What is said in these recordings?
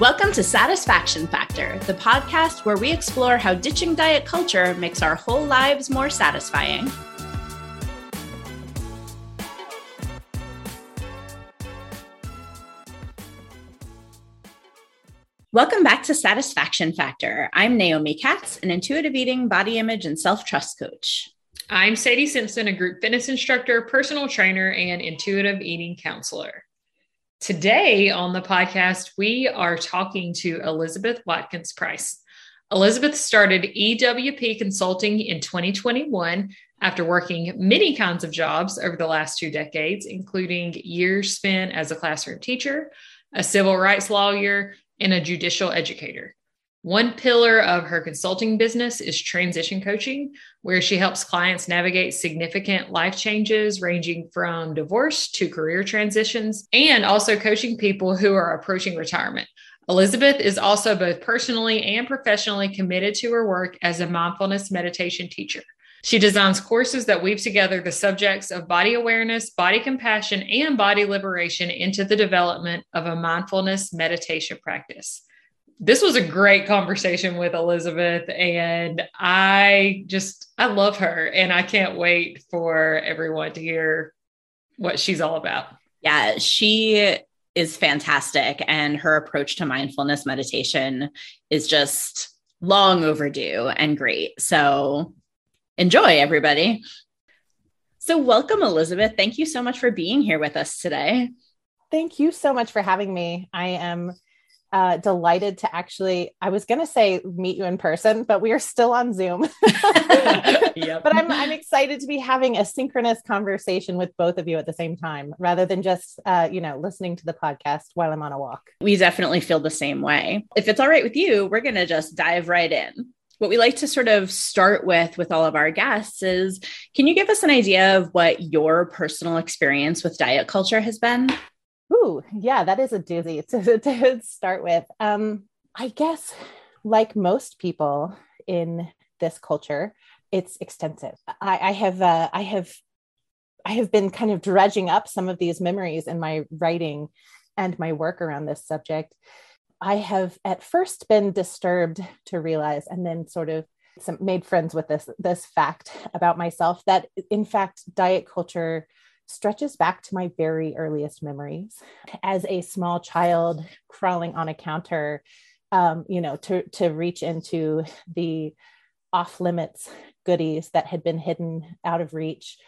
Welcome to Satisfaction Factor, the podcast where we explore how ditching diet culture makes our whole lives more satisfying. Welcome back to Satisfaction Factor. I'm Naomi Katz, an intuitive eating, body image, and self trust coach. I'm Sadie Simpson, a group fitness instructor, personal trainer, and intuitive eating counselor. Today on the podcast, we are talking to Elizabeth Watkins Price. Elizabeth started EWP Consulting in 2021 after working many kinds of jobs over the last two decades, including years spent as a classroom teacher, a civil rights lawyer, and a judicial educator. One pillar of her consulting business is transition coaching, where she helps clients navigate significant life changes ranging from divorce to career transitions, and also coaching people who are approaching retirement. Elizabeth is also both personally and professionally committed to her work as a mindfulness meditation teacher. She designs courses that weave together the subjects of body awareness, body compassion, and body liberation into the development of a mindfulness meditation practice this was a great conversation with Elizabeth and I just I love her and I can't wait for everyone to hear what she's all about. Yeah, she is fantastic and her approach to mindfulness meditation is just long overdue and great. So enjoy everybody. So welcome Elizabeth. Thank you so much for being here with us today. Thank you so much for having me. I am uh, delighted to actually, I was going to say meet you in person, but we are still on Zoom. yep. But I'm, I'm excited to be having a synchronous conversation with both of you at the same time rather than just, uh, you know, listening to the podcast while I'm on a walk. We definitely feel the same way. If it's all right with you, we're going to just dive right in what we like to sort of start with with all of our guests is can you give us an idea of what your personal experience with diet culture has been Ooh, yeah, that is a doozy to, to start with. Um, I guess, like most people in this culture, it's extensive. I, I have, uh, I have, I have been kind of dredging up some of these memories in my writing and my work around this subject. I have at first been disturbed to realize, and then sort of some, made friends with this this fact about myself that in fact diet culture stretches back to my very earliest memories. As a small child crawling on a counter um, you know to to reach into the off limits goodies that had been hidden out of reach.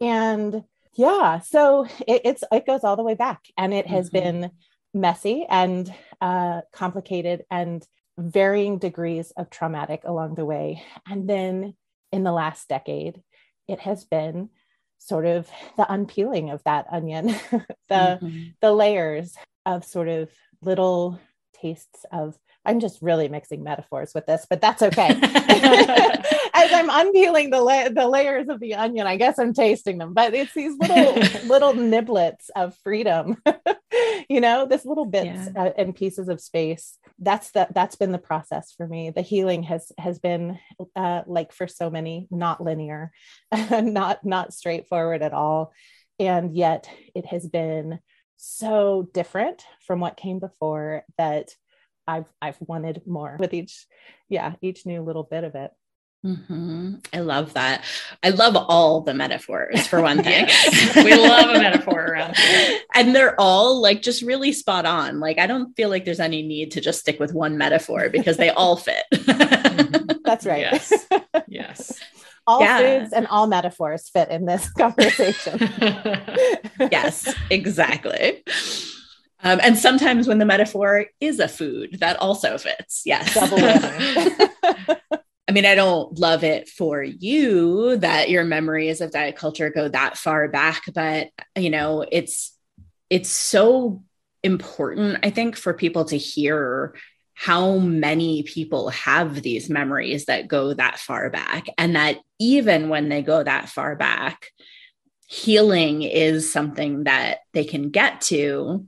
And yeah so it, it's it goes all the way back and it has mm-hmm. been messy and uh, complicated and varying degrees of traumatic along the way. And then in the last decade it has been sort of the unpeeling of that onion, the mm-hmm. the layers of sort of little tastes of I'm just really mixing metaphors with this, but that's okay. As I'm unpeeling the la- the layers of the onion, I guess I'm tasting them, but it's these little little niblets of freedom. you know, this little bits yeah. uh, and pieces of space. That's the that's been the process for me. The healing has has been uh, like for so many not linear, not not straightforward at all, and yet it has been so different from what came before that I've I've wanted more with each, yeah, each new little bit of it. Mm-hmm. I love that. I love all the metaphors for one thing. we love a metaphor around here. And they're all like just really spot on. Like I don't feel like there's any need to just stick with one metaphor because they all fit. mm-hmm. That's right. Yes. Yes. all yeah. foods and all metaphors fit in this conversation. yes, exactly. Um, and sometimes when the metaphor is a food, that also fits. Yes. I mean, I don't love it for you that your memories of diet culture go that far back, but you know, it's it's so important, I think, for people to hear how many people have these memories that go that far back, and that even when they go that far back, healing is something that they can get to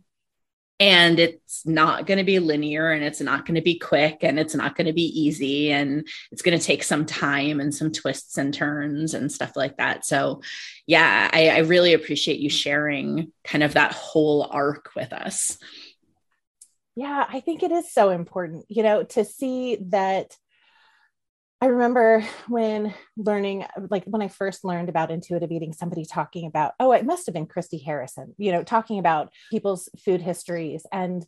and it's not going to be linear and it's not going to be quick and it's not going to be easy and it's going to take some time and some twists and turns and stuff like that so yeah I, I, really appreciate you sharing kind of that whole arc with us Yeah, I think it is so important, you know, to see that. I remember when learning, like when I first learned about intuitive eating, somebody talking about, oh, it must have been Christy Harrison, you know, talking about people's food histories and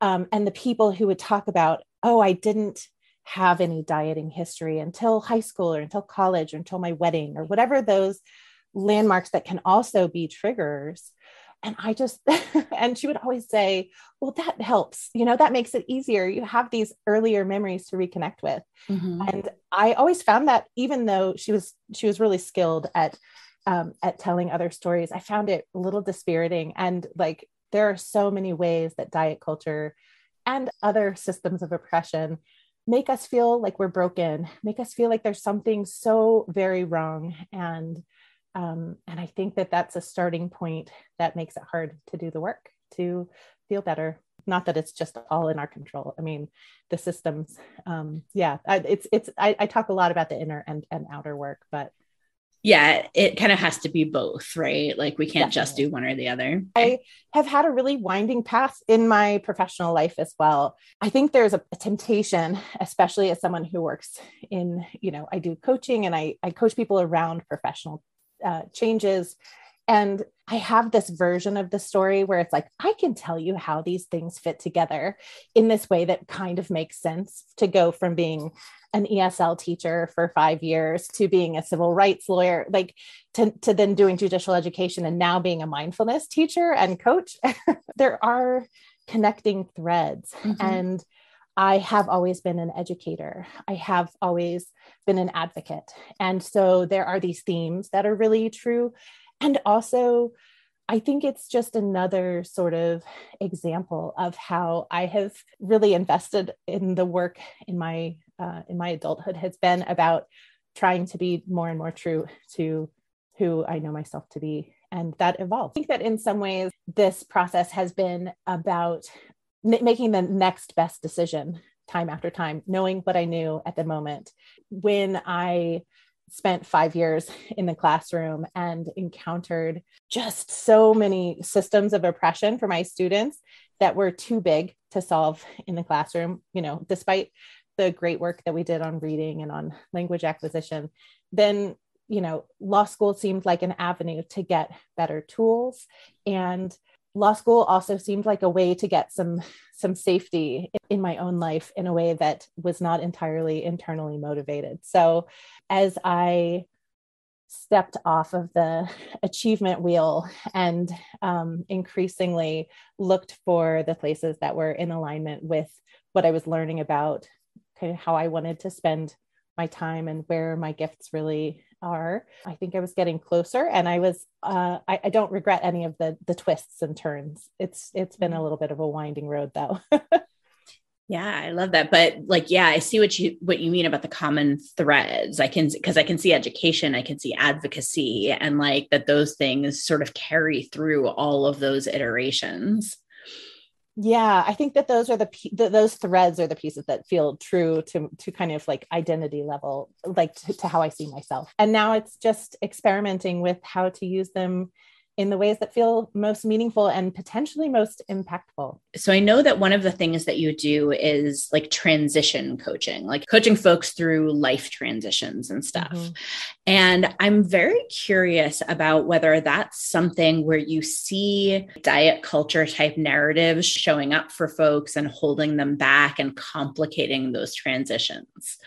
um, and the people who would talk about, oh, I didn't have any dieting history until high school or until college or until my wedding or whatever those landmarks that can also be triggers and i just and she would always say well that helps you know that makes it easier you have these earlier memories to reconnect with mm-hmm. and i always found that even though she was she was really skilled at um, at telling other stories i found it a little dispiriting and like there are so many ways that diet culture and other systems of oppression make us feel like we're broken, make us feel like there's something so very wrong. And um, and I think that that's a starting point that makes it hard to do the work to feel better. Not that it's just all in our control. I mean, the systems. Um, yeah, it's it's. I, I talk a lot about the inner and and outer work, but yeah, it kind of has to be both, right? Like we can't Definitely. just do one or the other. I have had a really winding path in my professional life as well. I think there's a, a, temptation, especially as someone who works in, you know, I do coaching and I, I coach people around professional uh, changes and I have this version of the story where it's like, I can tell you how these things fit together in this way that kind of makes sense to go from being an ESL teacher for five years to being a civil rights lawyer, like to, to then doing judicial education and now being a mindfulness teacher and coach. there are connecting threads. Mm-hmm. And I have always been an educator. I have always been an advocate. And so there are these themes that are really true and also, I think it's just another sort of example of how I have really invested in the work in my uh, in my adulthood has been about trying to be more and more true to who I know myself to be, and that evolves. I think that in some ways this process has been about n- making the next best decision time after time, knowing what I knew at the moment. When I spent five years in the classroom and encountered just so many systems of oppression for my students that were too big to solve in the classroom you know despite the great work that we did on reading and on language acquisition then you know law school seemed like an avenue to get better tools and law school also seemed like a way to get some some safety in my own life in a way that was not entirely internally motivated. So as i stepped off of the achievement wheel and um, increasingly looked for the places that were in alignment with what i was learning about kind of how i wanted to spend my time and where my gifts really are. I think I was getting closer, and I was. Uh, I, I don't regret any of the the twists and turns. It's it's been a mm-hmm. little bit of a winding road, though. yeah, I love that. But like, yeah, I see what you what you mean about the common threads. I can because I can see education, I can see advocacy, and like that those things sort of carry through all of those iterations yeah i think that those are the, the, those threads are the pieces that feel true to to kind of like identity level like to, to how i see myself. And now it's just experimenting with how to use them in the ways that feel most meaningful and potentially most impactful. So I know that one of the things that you do is like transition coaching, like coaching folks through life transitions and stuff. Mm-hmm. And I'm very curious about whether that's something where you see diet culture type narratives showing up for folks and holding them back and complicating those transitions.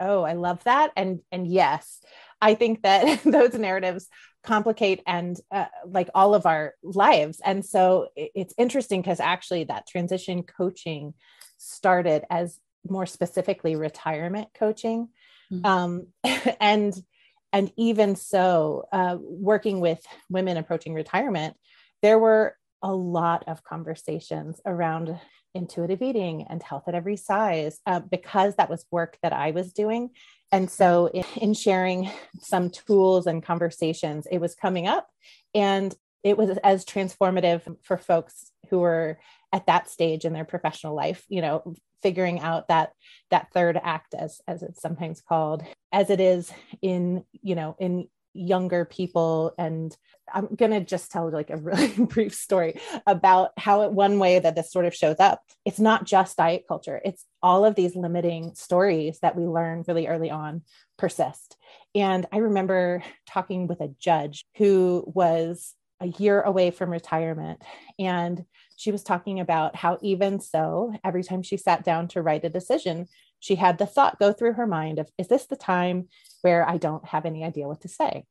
Oh, I love that. And and yes, I think that those narratives complicate and uh, like all of our lives. And so it's interesting because actually that transition coaching started as more specifically retirement coaching. Mm-hmm. Um, and and even so, uh, working with women approaching retirement, there were a lot of conversations around intuitive eating and health at every size uh, because that was work that I was doing and so, in, in sharing some tools and conversations, it was coming up. And it was as transformative for folks who were at that stage in their professional life, you know, figuring out that that third act as as it's sometimes called as it is in you know in younger people. And i'm going to just tell like a really brief story about how it, one way that this sort of shows up it's not just diet culture. It's all of these limiting stories that we learn really early on persist. And i remember talking with a judge who was a year away from retirement and she was talking about how even so every time she sat down to write a decision she had the thought go through her mind of is this the time where i don't have any idea what to say?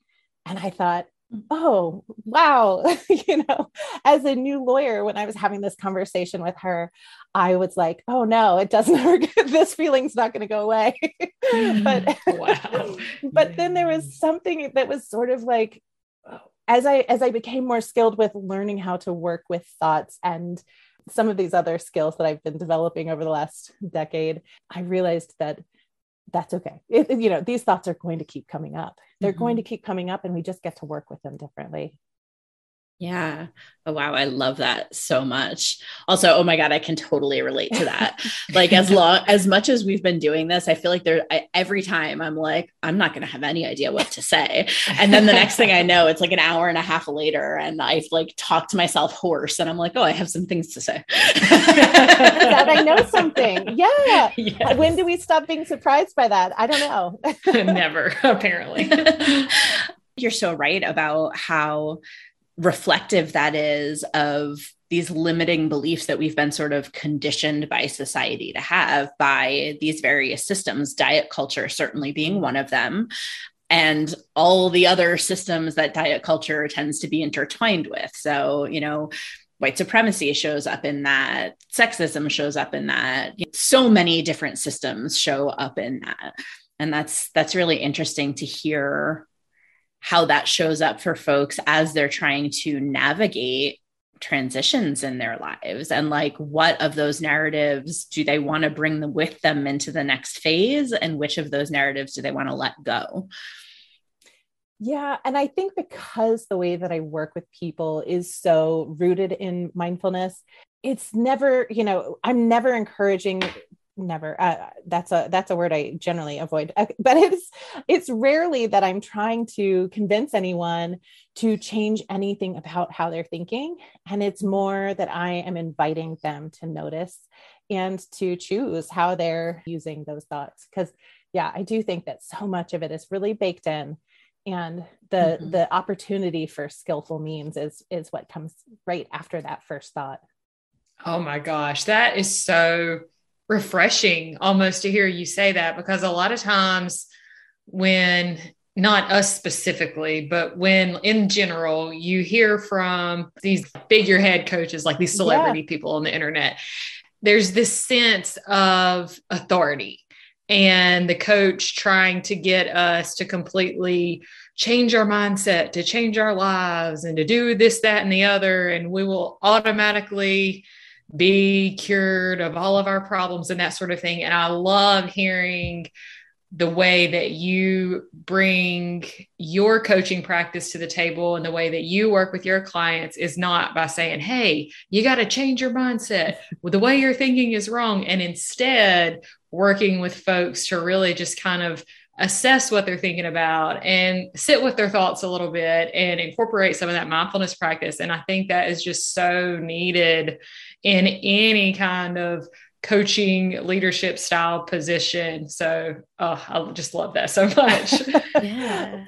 And i thought mm. oh wow. You know as a new lawyer when i was having this conversation with her i was like oh no it doesn't this feeling's not going to go away. But mm. wow. but then there was something that was sort of like as i as i became more skilled with learning how to work with thoughts and some of these other skills that I've been developing over the last decade, I realized that that's okay. It, you know, these thoughts are going to keep coming up. They're mm-hmm. going to keep coming up, and we just get to work with them differently. Yeah. Oh, wow. I love that so much. Also, oh my God, I can totally relate to that. like, as long as much as we've been doing this, I feel like there I, every time I'm like, I'm not going to have any idea what to say. And then the next thing I know, it's like an hour and a half later, and I've like talked to myself hoarse, and I'm like, oh, I have some things to say. that I know something. Yeah. Yes. When do we stop being surprised by that? I don't know. Never, apparently. You're so right about how reflective that is of these limiting beliefs that we've been sort of conditioned by society to have by these various systems, diet culture certainly being one of them, and all the other systems that diet culture tends to be intertwined with. So, you know, white supremacy shows up in that, sexism shows up in that, so many different systems show up in that. And that's that's really interesting to hear how that shows up for folks as they're trying to navigate transitions in their lives. And like what of those narratives do they want to bring them with them into the next phase? And which of those narratives do they want to let go? Yeah and i think because the way that i work with people is so rooted in mindfulness it's never you know i'm never encouraging never uh, that's a that's a word i generally avoid uh, but it's it's rarely that i'm trying to convince anyone to change anything about how they're thinking and it's more that i am inviting them to notice and to choose how they're using those thoughts because yeah i do think that so much of it is really baked in and the mm-hmm. the opportunity for skillful means is is what comes right after that first thought oh my gosh that is so refreshing almost to hear you say that because a lot of times when not us specifically, but when in general you hear from these figurehead coaches, like these celebrity yeah. people on the internet, there's this sense of authority and the coach trying to get us to completely change our mindset, to change our lives, and to do this, that, and the other. And we will automatically be cured of all of our problems and that sort of thing. And I love hearing the way that you bring your coaching practice to the table and the way that you work with your clients is not by saying, Hey, you got to change your mindset. Well, the way you're thinking is wrong. And instead, working with folks to really just kind of assess what they're thinking about and sit with their thoughts a little bit and incorporate some of that mindfulness practice. And I think that is just so needed in any kind of coaching leadership style position. So oh, I just love that so much. yeah.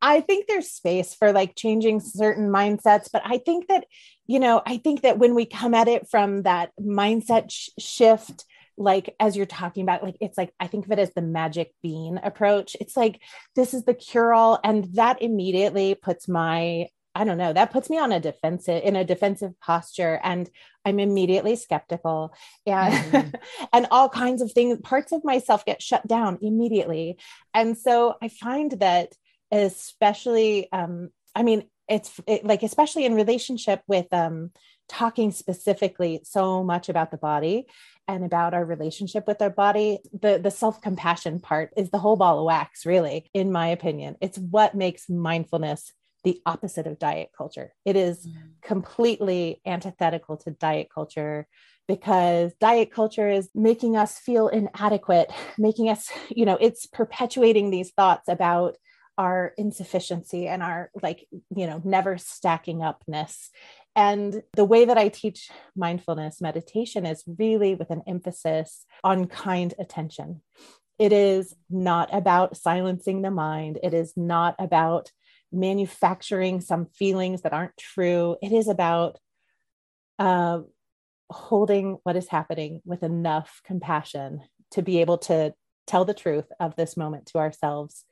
I think there's space for like changing certain mindsets, but I think that, you know, I think that when we come at it from that mindset sh- shift, like as you're talking about like it's like i think of it as the magic bean approach it's like this is the cure all and that immediately puts my I don't know, that puts me on a defensive in a defensive posture and I'm immediately skeptical and mm-hmm. and all kinds of things parts of myself get shut down immediately. And so I find that especially um I mean it's it, like especially in relationship with um talking specifically so much about the body and about our relationship with our body the the self-compassion part is the whole ball of wax really in my opinion it's what makes mindfulness the opposite of diet culture. It is mm. completely antithetical to diet culture because diet culture is making us feel inadequate, making us, you know, it's perpetuating these thoughts about our insufficiency and our like you know never stacking upness and the way that I teach mindfulness meditation is really with an emphasis on kind attention. It is not about silencing the mind. It is not about manufacturing some feelings that aren't true. It is about uh, holding what is happening with enough compassion to be able to tell the truth of this moment to ourselves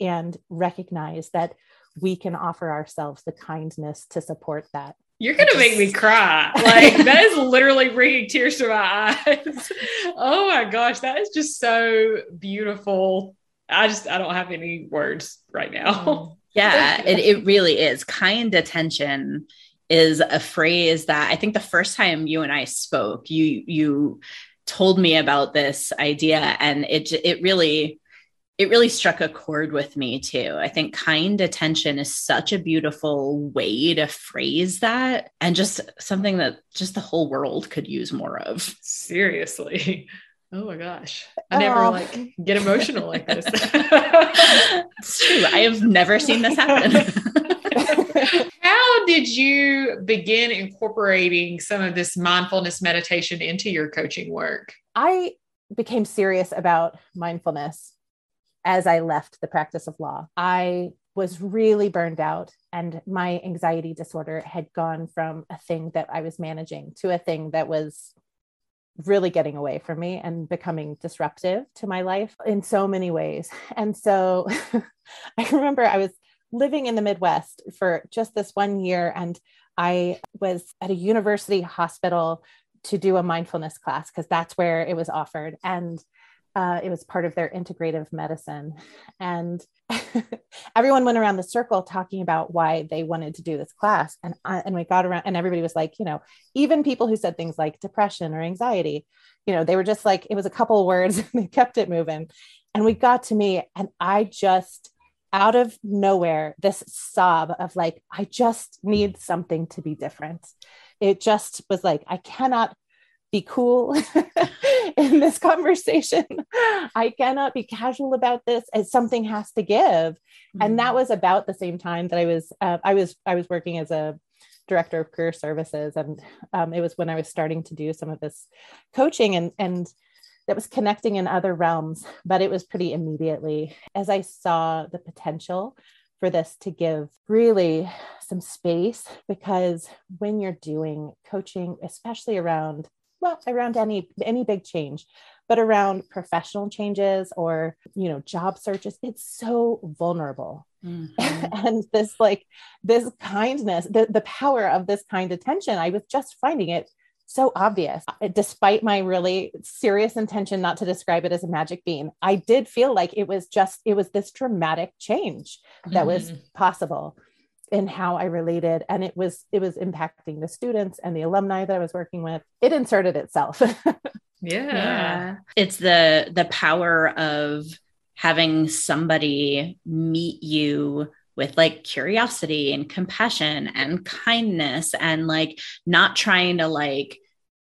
and recognize that we can offer ourselves the kindness to support that you're gonna make me cry. Like that is literally bringing tears to my eyes. oh my gosh, that is just so beautiful. I just I don't have any words right now. Yeah, it, it really is. Kind attention is a phrase that I think the first time you and I spoke, you you told me about this idea, and it it really it really struck a chord with me too. I think kind attention is such a beautiful way to phrase that and just something that just the whole world could use more of. Seriously. Oh my gosh. I never oh. like get emotional like this. it's true. I have never seen this happen. How did you begin incorporating some of this mindfulness meditation into your coaching work? I became serious about mindfulness as I left the practice of law. I was really burned out, and my anxiety disorder had gone from a thing that I was managing to a thing that was really getting away from me and becoming disruptive to my life in so many ways. And so I remember I was living in the Midwest for just this one year, and I was at a university hospital to do a mindfulness class because that's where it was offered. And uh, it was part of their integrative medicine. And everyone went around the circle talking about why they wanted to do this class. And, I, and we got around, and everybody was like, you know, even people who said things like depression or anxiety, you know, they were just like, it was a couple of words, and they kept it moving. And we got to me, and I just, out of nowhere, this sob of like, I just need something to be different. It just was like, I cannot be cool in this conversation. I cannot be casual about this as something has to give. Mm-hmm. And that mm. was about the same time that I was uh, I was I was working as a director of career services and um, it was when I was starting to do some of this coaching and and that was connecting in other realms, but it was pretty immediately as I saw the potential for this to give really some space because when you're doing coaching, especially around well around any any big change but around professional changes or you know job searches it's so vulnerable mm-hmm. and this like this kindness the, the power of this kind attention i was just finding it so obvious despite my really serious intention not to describe it as a magic bean i did feel like it was just it was this dramatic change that mm-hmm. was possible in how I related and it was it was impacting the students and the alumni that I was working with. It inserted itself. Yeah. yeah. It's the the power of having somebody meet you with like curiosity and compassion and kindness and like not trying to like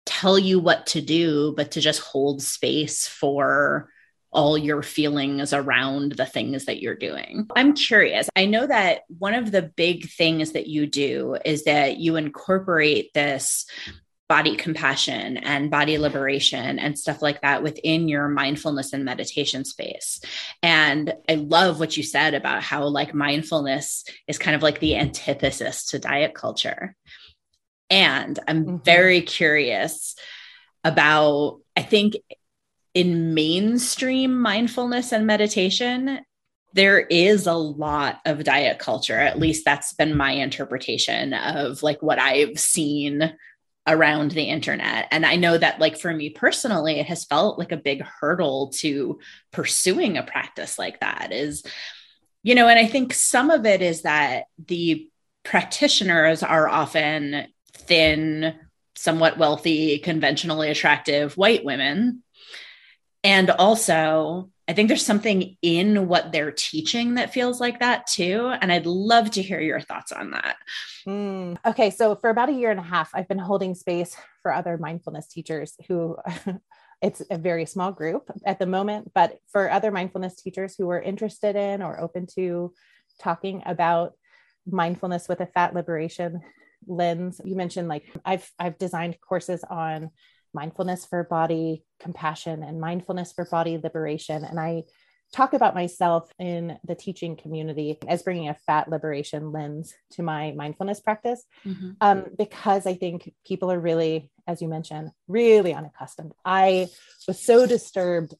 tell you what to do but to just hold space for all your feelings around the things that you're doing. I'm curious. I know that one of the big things that you do is that you incorporate this body compassion and body liberation and stuff like that within your mindfulness and meditation space. And I love what you said about how like mindfulness is kind of like the antithesis to diet culture. And I'm mm-hmm. very curious about I think in mainstream mindfulness and meditation, there is a lot of diet culture. At least that's been my interpretation of like what I've seen around the internet. And I know that, like, for me personally, it has felt like a big hurdle to pursuing a practice like that. Is, you know, and I think some of it is that the practitioners are often thin, somewhat wealthy, conventionally attractive white women and also, I think there's something in what they're teaching that feels like that too. And I'd love to hear your thoughts on that. Mm. Okay. So, for about a year and a half, I've been holding space for other mindfulness teachers who it's a very small group at the moment, but for other mindfulness teachers who are interested in or open to talking about mindfulness with a fat liberation lens, you mentioned like I've I've designed courses on mindfulness for body compassion and mindfulness for body liberation and I talk about myself in the teaching community as bringing a fat liberation lens to my mindfulness practice mm-hmm. um, because I think people are really, as you mentioned, really unaccustomed. I was so disturbed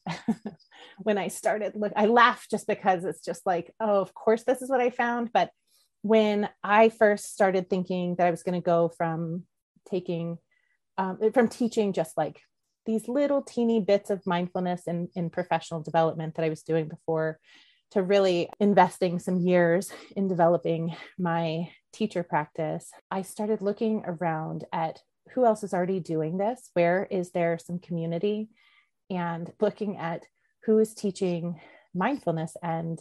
when I started. Look, I laugh just because it's just like, oh, of course, this is what I found. But when I first started thinking that I was going to go from taking, um, from teaching just like these little teeny bits of mindfulness in, in professional development that I was doing before to really investing some years in developing my teacher practice, I started looking around at who else is already doing this? Where is there some community? And looking at who is teaching mindfulness and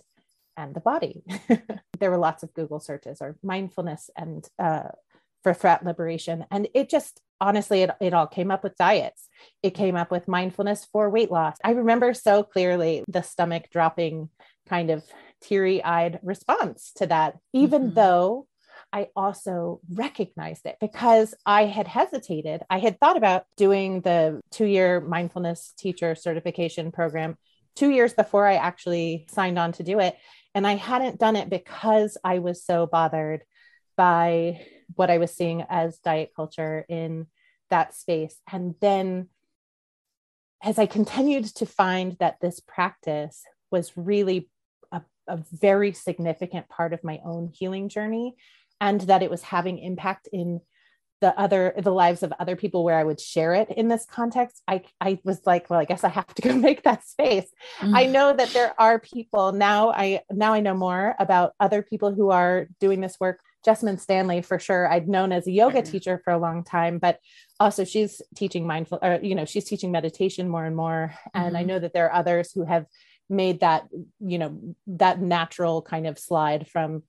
and the body. there were lots of Google searches or mindfulness and uh, for fat liberation. And it just honestly, it, it all came up with diets. It came up with mindfulness for weight loss. I remember so clearly the stomach dropping kind of teary eyed response to that, even mm-hmm. though I also recognized it because I had hesitated. I had thought about doing the two year mindfulness teacher certification program two years before I actually signed on to do it. And I hadn't done it because I was so bothered by what I was seeing as diet culture in that space. And then as I continued to find that this practice was really a, a, very significant part of my own healing journey and that it was having impact in the other the lives of other people where I would share it in this context, I I was like, well, I guess I have to go make that space. Mm. I know that there are people now. I now I know more about other people who are doing this work Jessamyn Stanley for sure. I'd known as a yoga teacher for a long time, but also she's teaching mindful, or you know, she's teaching meditation more and more. And mm-hmm. I know that there are others who have made that, you know, that natural kind of slide from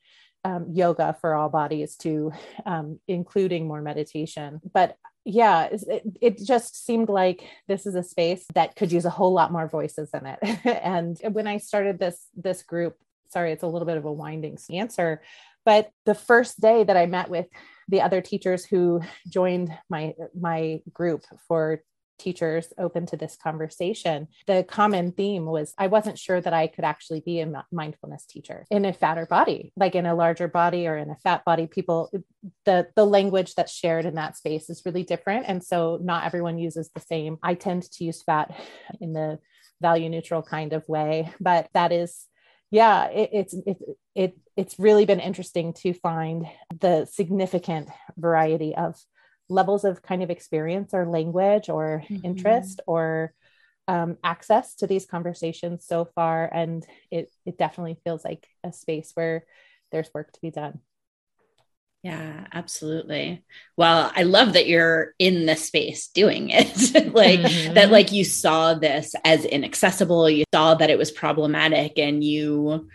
um, yoga for all bodies to um, including more meditation. But yeah, it, it just seemed like this is a space that could use a whole lot more voices in it. and when I started this this group, sorry, it's a little bit of a winding answer but the first day that I met with the other teachers who joined my my group for teachers open to this conversation, the common theme was I wasn't sure that I could actually be a mindfulness teacher in a fatter body, like in a larger body or in a fat body. People, the the language that's shared in that space is really different, and so not everyone uses the same. I tend to use fat in the value neutral kind of way, but that is yeah it, it's it, it it's really been interesting to find the significant variety of levels of kind of experience or language or mm-hmm. interest or um, access to these conversations so far and it it definitely feels like a space where there's work to be done yeah, absolutely. Well, I love that you're in the space doing it. like mm-hmm. that like you saw this as inaccessible, you saw that it was problematic and you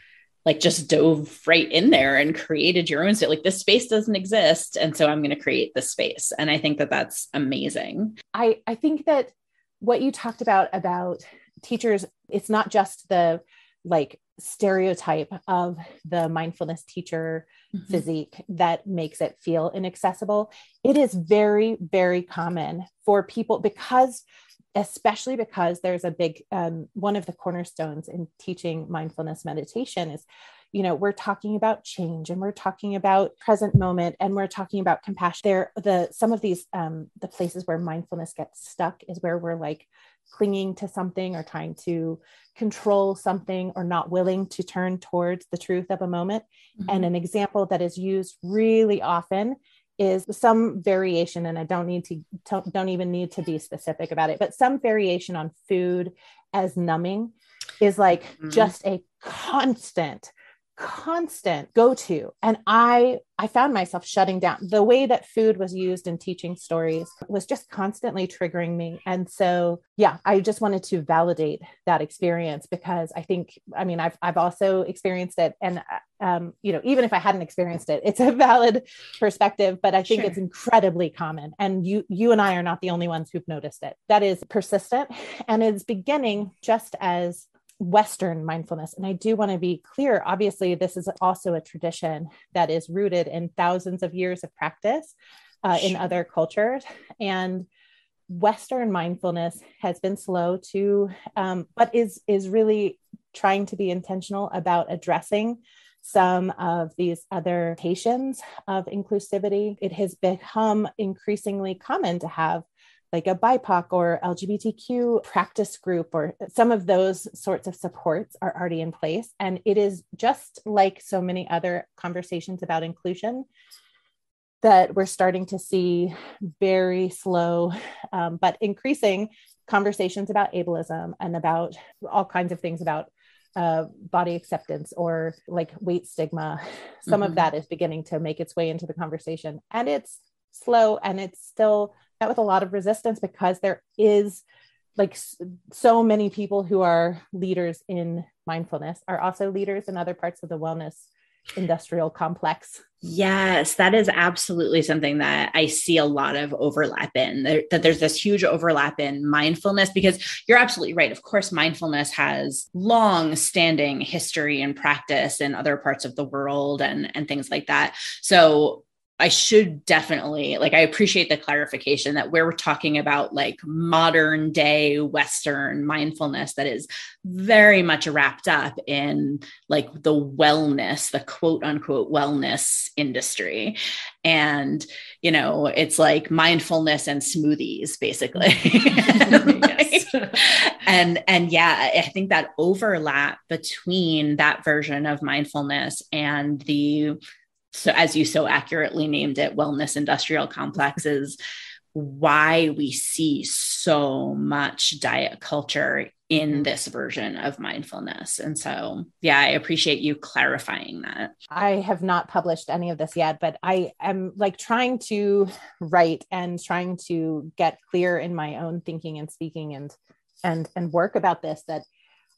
like just dove right in there and created your own space. Like this space doesn't exist and so I'm going to create this space. And I think that that's amazing. I I think that what you talked about about teachers it's not just the like stereotype of the mindfulness teacher mm-hmm. physique that makes it feel inaccessible. It is very, very common for people because, especially because there's a big um, one of the cornerstones in teaching mindfulness meditation is you know we're talking about change and we're talking about present moment and we're talking about compassion there the some of these um the places where mindfulness gets stuck is where we're like clinging to something or trying to control something or not willing to turn towards the truth of a moment. Mm-hmm. And an example that is used really often is some variation and i don't need to don't even need to be specific about it but some variation on food as numbing is like mm-hmm. just a constant constant go to and i i found myself shutting down. The way that food was used in teaching stories was just constantly triggering me. And so yeah i just wanted to validate that experience because i think i mean i've i've also experienced it. And um, you know even if i hadn't experienced it it's a valid perspective but i think sure. it's incredibly common. And you you and i are not the only ones who've noticed it. That is persistent and it's beginning just as Western mindfulness. And I do want to be clear obviously, this is also a tradition that is rooted in thousands of years of practice uh, in other cultures. And Western mindfulness has been slow to, um, but is, is really trying to be intentional about addressing some of these other limitations of inclusivity. It has become increasingly common to have like a BIPOC or LGBTQ practice group, or some of those sorts of supports are already in place. And it is just like so many other conversations about inclusion that we're starting to see very slow um, but increasing conversations about ableism and about all kinds of things about uh, body acceptance or like weight stigma. Some mm-hmm. of that is beginning to make its way into the conversation. And it's slow and it's still met with a lot of resistance because there is like so many people who are leaders in mindfulness are also leaders in other parts of the wellness industrial complex. Yes, that is absolutely something that I see a lot of overlap in. that there's this huge overlap in mindfulness because you're absolutely right. Of course, mindfulness has long standing history and practice in other parts of the world and, and things like that. So I should definitely like I appreciate the clarification that we're talking about like modern day western mindfulness that is very much wrapped up in like the wellness the quote unquote wellness industry. And you know it's like mindfulness and smoothies basically. Like, and and yeah I think that overlap between that version of mindfulness and the so as you so accurately named it wellness industrial complexes why we see so much diet culture in mm-hmm. this version of mindfulness. And so, yeah, I appreciate you clarifying that. I have not published any of this yet, but I am like trying to write and trying to get clear in my own thinking and speaking and and and work about this that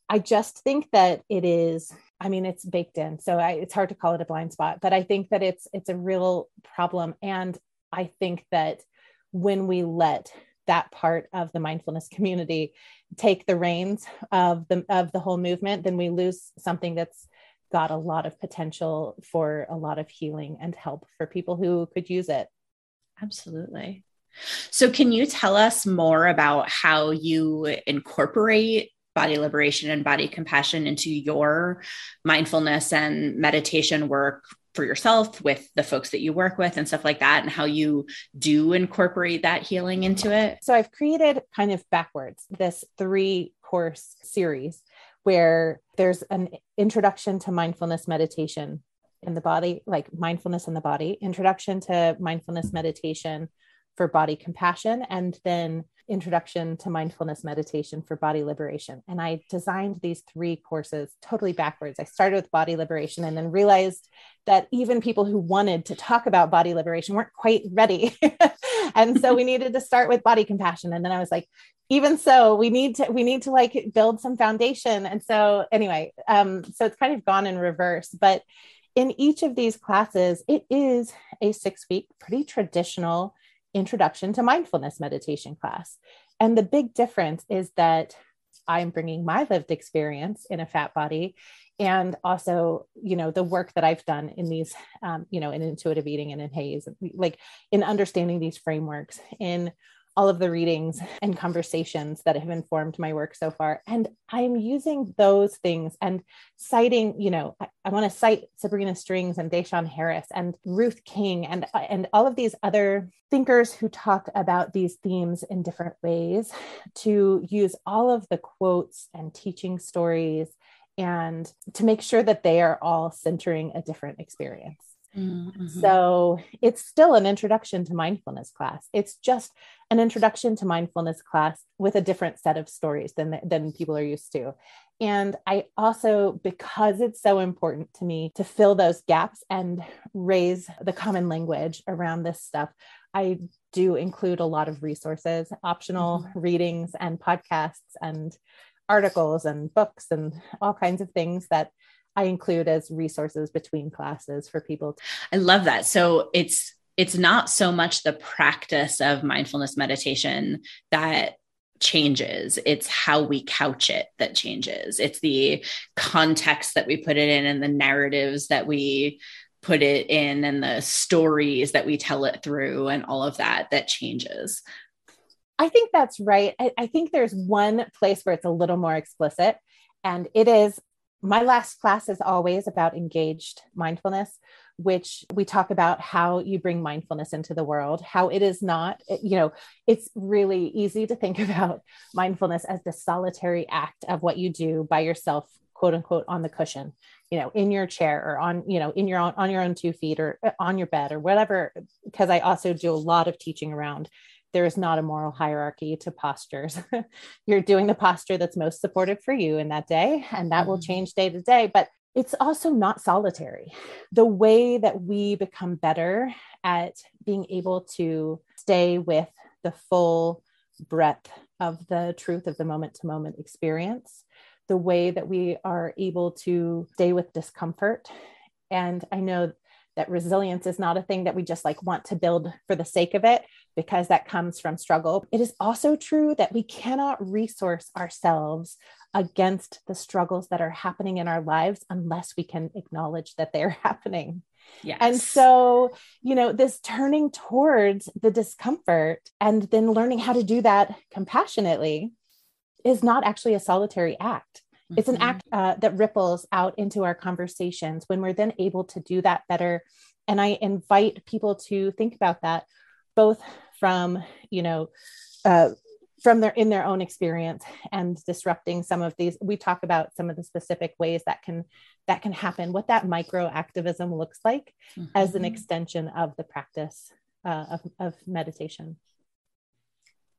I just think that it is I mean, it's baked in, so I, it's hard to call it a blind spot. But I think that it's it's a real problem, and I think that when we let that part of the mindfulness community take the reins of the of the whole movement, then we lose something that's got a lot of potential for a lot of healing and help for people who could use it. Absolutely. So, can you tell us more about how you incorporate body liberation and body compassion into your mindfulness and meditation work for yourself with the folks that you work with and stuff like that and how you do incorporate that healing into it? So i've created kind of backwards this three course series where there's an introduction to mindfulness meditation in the body like mindfulness in the body introduction to mindfulness meditation for body compassion and then introduction to mindfulness meditation for body liberation. And I designed these three courses totally backwards. I started with body liberation and then realized that even people who wanted to talk about body liberation weren't quite ready. and so we needed to start with body compassion. And then I was like, even so we need to we need to like build some foundation and so anyway um so it's kind of gone in reverse but in each of these classes it is a six week pretty traditional introduction to mindfulness meditation class. And the big difference is that I'm bringing my lived experience in a fat body and also you know the work that i've done in these um, you know in intuitive eating and in HAES like in understanding these frameworks in all of the readings and conversations that have informed my work so far. And I'm using those things and citing, you know, I, I want to cite Sabrina Strings and Da'Shaun Harris and Ruth King and, and all of these other thinkers who talk about these themes in different ways to use all of the quotes and teaching stories and to make sure that they are all centering a different experience. Mm-hmm. So it's still an introduction to mindfulness class. It's just an introduction to mindfulness class with a different set of stories than, than people are used to. And I also, because it's so important to me to fill those gaps and raise the common language around this stuff, I do include a lot of resources, optional mm-hmm. readings and podcasts and articles and books and all kinds of things that I include as resources between classes for people. I love that. So it's it's not so much the practice of mindfulness meditation that changes it's how we couch it that changes it's the context that we put it in and the narratives that we put it in and the stories that we tell it through and all of that that changes i think that's right I, I think there's one place where it's a little more explicit and it is my last class is always about engaged mindfulness which we talk about how you bring mindfulness into the world how it is not you know it's really easy to think about mindfulness as the solitary act of what you do by yourself quote unquote on the cushion you know in your chair or on you know in your own on your own two feet or uh, on your bed or whatever because i also do a lot of teaching around there is not a moral hierarchy to postures. You're doing the posture that's most supportive for you in that day, and that mm-hmm. will change day to day. But it's also not solitary. The way that we become better at being able to stay with the full breadth of the truth of the moment to moment experience, the way that we are able to stay with discomfort. And I know that resilience is not a thing that we just like want to build for the sake of it because that comes from struggle. It is also true that we cannot resource ourselves against the struggles that are happening in our lives unless we can acknowledge that they're happening. Yes. And so, you know, this turning towards the discomfort and then learning how to do that compassionately is not actually a solitary act. It's an mm-hmm. act uh, that ripples out into our conversations when we're then able to do that better. And I invite people to think about that both from, you know, uh, from their in their own experience and disrupting some of these we talk about some of the specific ways that can that can happen what that micro activism looks like mm-hmm. as an mm-hmm. extension of the practice uh, of, of meditation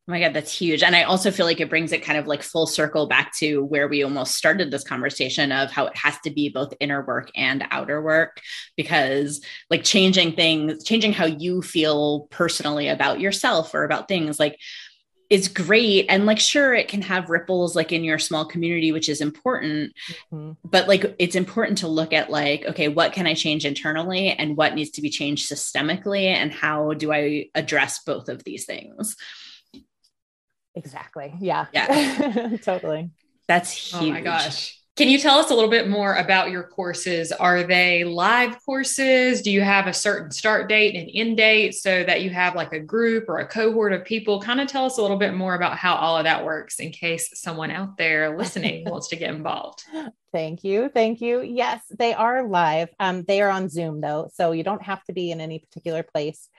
Oh my God, that's huge. And I also feel like it brings it kind of like full circle back to where we almost started this conversation of how it has to be both inner work and outer work, because like changing things, changing how you feel personally about yourself or about things like is great. And like, sure, it can have ripples like in your small community, which is important. Mm-hmm. But like, it's important to look at like, okay, what can I change internally and what needs to be changed systemically? And how do I address both of these things? Exactly. Yeah. Yeah. totally. That's huge. Oh my gosh. Can you tell us a little bit more about your courses? Are they live courses? Do you have a certain start date and end date so that you have like a group or a cohort of people? Kind of tell us a little bit more about how all of that works in case someone out there listening wants to get involved. Thank you. Thank you. Yes, they are live. Um, they are on Zoom though, so you don't have to be in any particular place.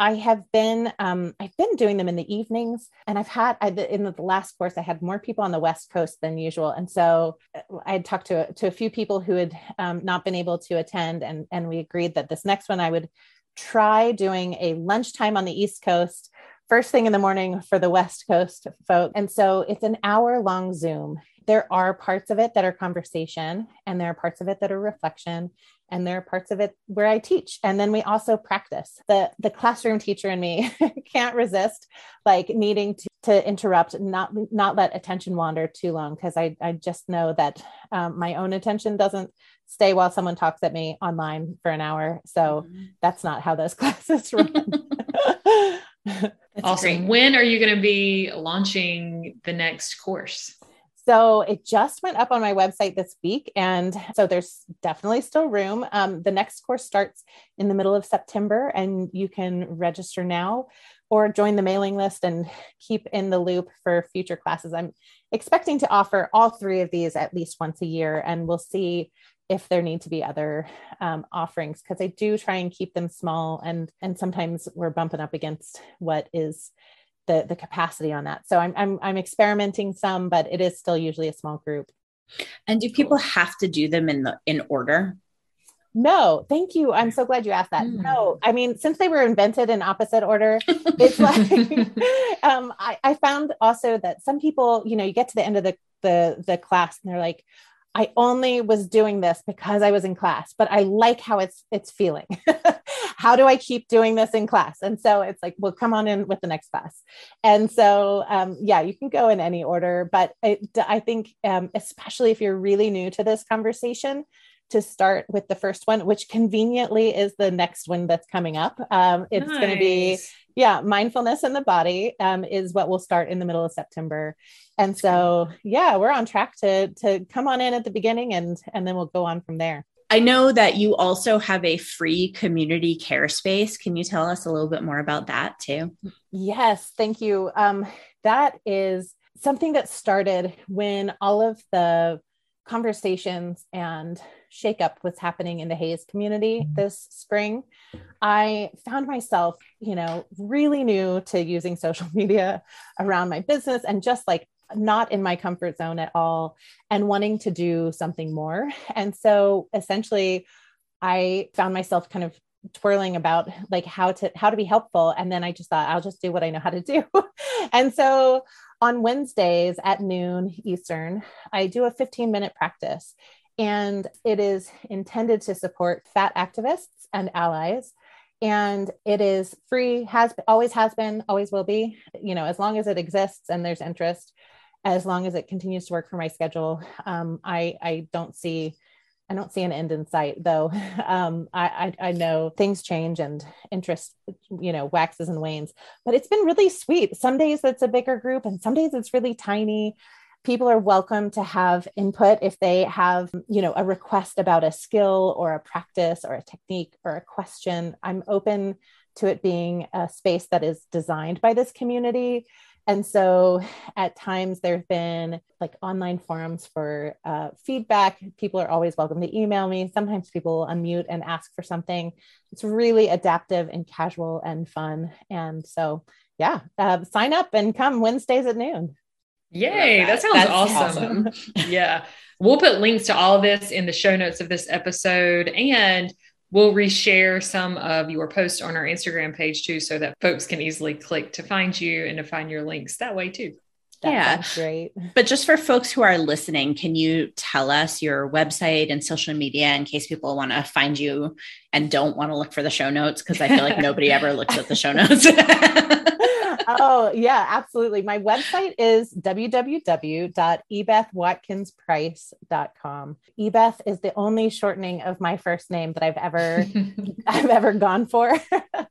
I have been um, I've been doing them in the evenings, and I've had I, in the last course I had more people on the West Coast than usual, and so uh, I had talked to to a few people who had um, not been able to attend, and and we agreed that this next one I would try doing a lunchtime on the East Coast, first thing in the morning for the West Coast folk, and so it's an hour long Zoom. There are parts of it that are conversation, and there are parts of it that are reflection, and there are parts of it where I teach. And then we also practice. The the classroom teacher in me can't resist like needing to, to interrupt, not not let attention wander too long because I, I just know that um, my own attention doesn't stay while someone talks at me online for an hour. So mm-hmm. that's not how those classes run. awesome. Great. When are you going to be launching the next course? So it just went up on my website this week. And so there's definitely still room. Um, the next course starts in the middle of September, and you can register now or join the mailing list and keep in the loop for future classes. I'm expecting to offer all three of these at least once a year, and we'll see if there need to be other um, offerings because I do try and keep them small and and sometimes we're bumping up against what is the the capacity on that. So I'm I'm I'm experimenting some, but it is still usually a small group. And do people have to do them in the in order? No, thank you. I'm so glad you asked that. Mm. No, I mean, since they were invented in opposite order, it's like um, I, I found also that some people, you know, you get to the end of the the the class and they're like, I only was doing this because I was in class, but I like how it's it's feeling. how do I keep doing this in class? And so it's like, well, come on in with the next class. And so, um, yeah, you can go in any order, but it, I think, um, especially if you're really new to this conversation, to start with the first one, which conveniently is the next one that's coming up. Um, it's nice. going to be, yeah, mindfulness in the body um, is what will start in the middle of September. And so, yeah, we're on track to to come on in at the beginning, and and then we'll go on from there. I know that you also have a free community care space. Can you tell us a little bit more about that too? Yes, thank you. Um, that is something that started when all of the conversations and shakeup was happening in the HAES community mm-hmm. this spring. I found myself, you know, really new to using social media around my business and just like not in my comfort zone at all and wanting to do something more. And so essentially, I found myself kind of twirling about like how to how to be helpful and then i just thought i'll just do what i know how to do and so on wednesdays at noon eastern i do a 15 minute practice and it is intended to support fat activists and allies and it is free has always has been always will be you know as long as it exists and there's interest as long as it continues to work for my schedule. Um, I, I don't see I don't see an end in sight, though. Um, I, I, I know things change and interest, you know, waxes and wanes. But it's been really sweet. Some days it's a bigger group, and some days it's really tiny. People are welcome to have input if they have, you know, a request about a skill or a practice or a technique or a question. I'm open to it being a space that is designed by this community and so at times there have been like online forums for uh, feedback. People are always welcome to email me. Sometimes people unmute and ask for something. It's really adaptive and casual and fun. And so, yeah, uh, sign up and come Wednesdays at noon. Yay, that. that. sounds That's awesome. awesome. yeah. We'll put links to all of this in the show notes of this episode. And We'll reshare some of your posts on our Instagram page too, so that folks can easily click to find you and to find your links that way too. That yeah, great. But just for folks who are listening, can you tell us your website and social media in case people want to find you and don't want to look for the show notes? Because I feel like nobody ever looks at the show notes. oh, yeah, absolutely. My website is www.ebethwatkinsprice.com. Ebeth is the only shortening of my first name that I've ever I've ever gone for. I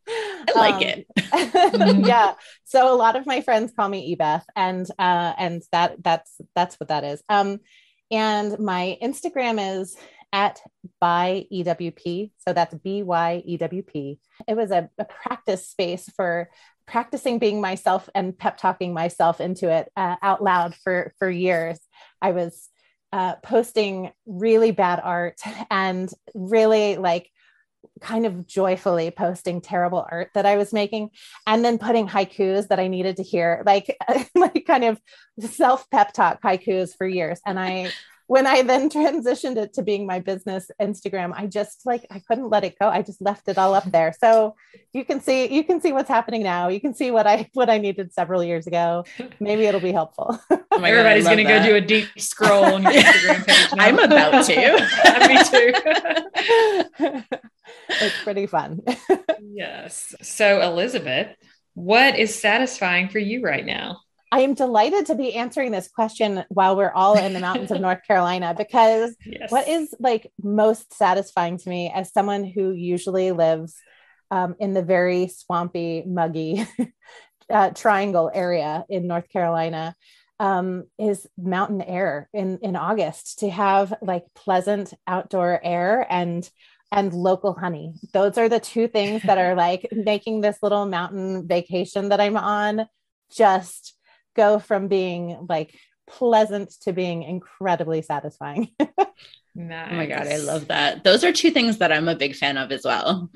like um, it. yeah. So a lot of my friends call me Ebeth and uh and that that's that's what that is. Um and my Instagram is at by EWP. So that's B Y E W P. It was a, a, practice space for practicing being myself and pep talking myself into it uh, out loud for for years. I was uh, posting really bad art and really like kind of joyfully posting terrible art that I was making and then putting haikus that I needed to hear like like kind of self pep talk haikus for years and I when I then transitioned it to being my business Instagram, I just like I couldn't let it go. I just left it all up there. So you can see you can see what's happening now. You can see what I what I needed several years ago. Maybe it'll be helpful. Oh Everybody's going to go do a deep scroll on your Instagram page. Now. I'm about to. Me too. it's pretty fun. yes. So Elizabeth, what is satisfying for you right now? I am delighted to be answering this question while we're all in the mountains of North Carolina because yes. what is like most satisfying to me as someone who usually lives um, in the very swampy, muggy uh, triangle area in North Carolina um, is mountain air in, in August to have like pleasant outdoor air and and local honey. Those are the two things that are like making this little mountain vacation that I'm on just go from being like pleasant to being incredibly satisfying. nice. Oh my God, I love that. Those are two things that I'm a big fan of as well.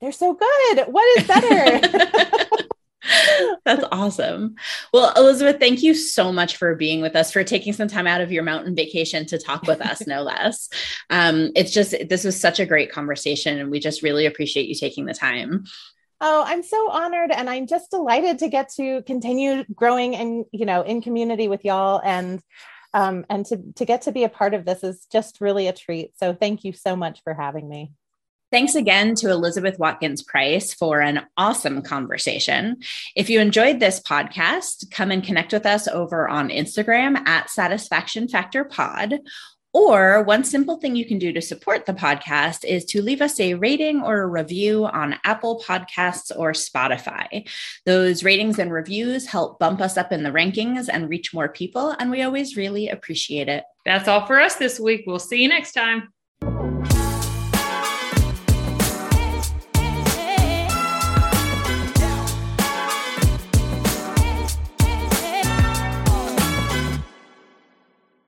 They're so good. What is better? That's awesome. Well, Elizabeth, thank you so much for being with us, for taking some time out of your mountain vacation to talk with us, no less. Um, it's just, this was such a great conversation, and we just really appreciate you taking the time. Oh, I'm so honored and I'm just delighted to get to continue growing and, you know, in community with y'all and um, and to to get to be a part of this is just really a treat. So thank you so much for having me. Thanks again to Elizabeth Watkins Price for an awesome conversation. If you enjoyed this podcast, come and connect with us over on Instagram at Satisfaction Factor Pod. Or one simple thing you can do to support the podcast is to leave us a rating or a review on Apple Podcasts or Spotify. Those ratings and reviews help bump us up in the rankings and reach more people, and we always really appreciate it. That's all for us this week. We'll see you next time.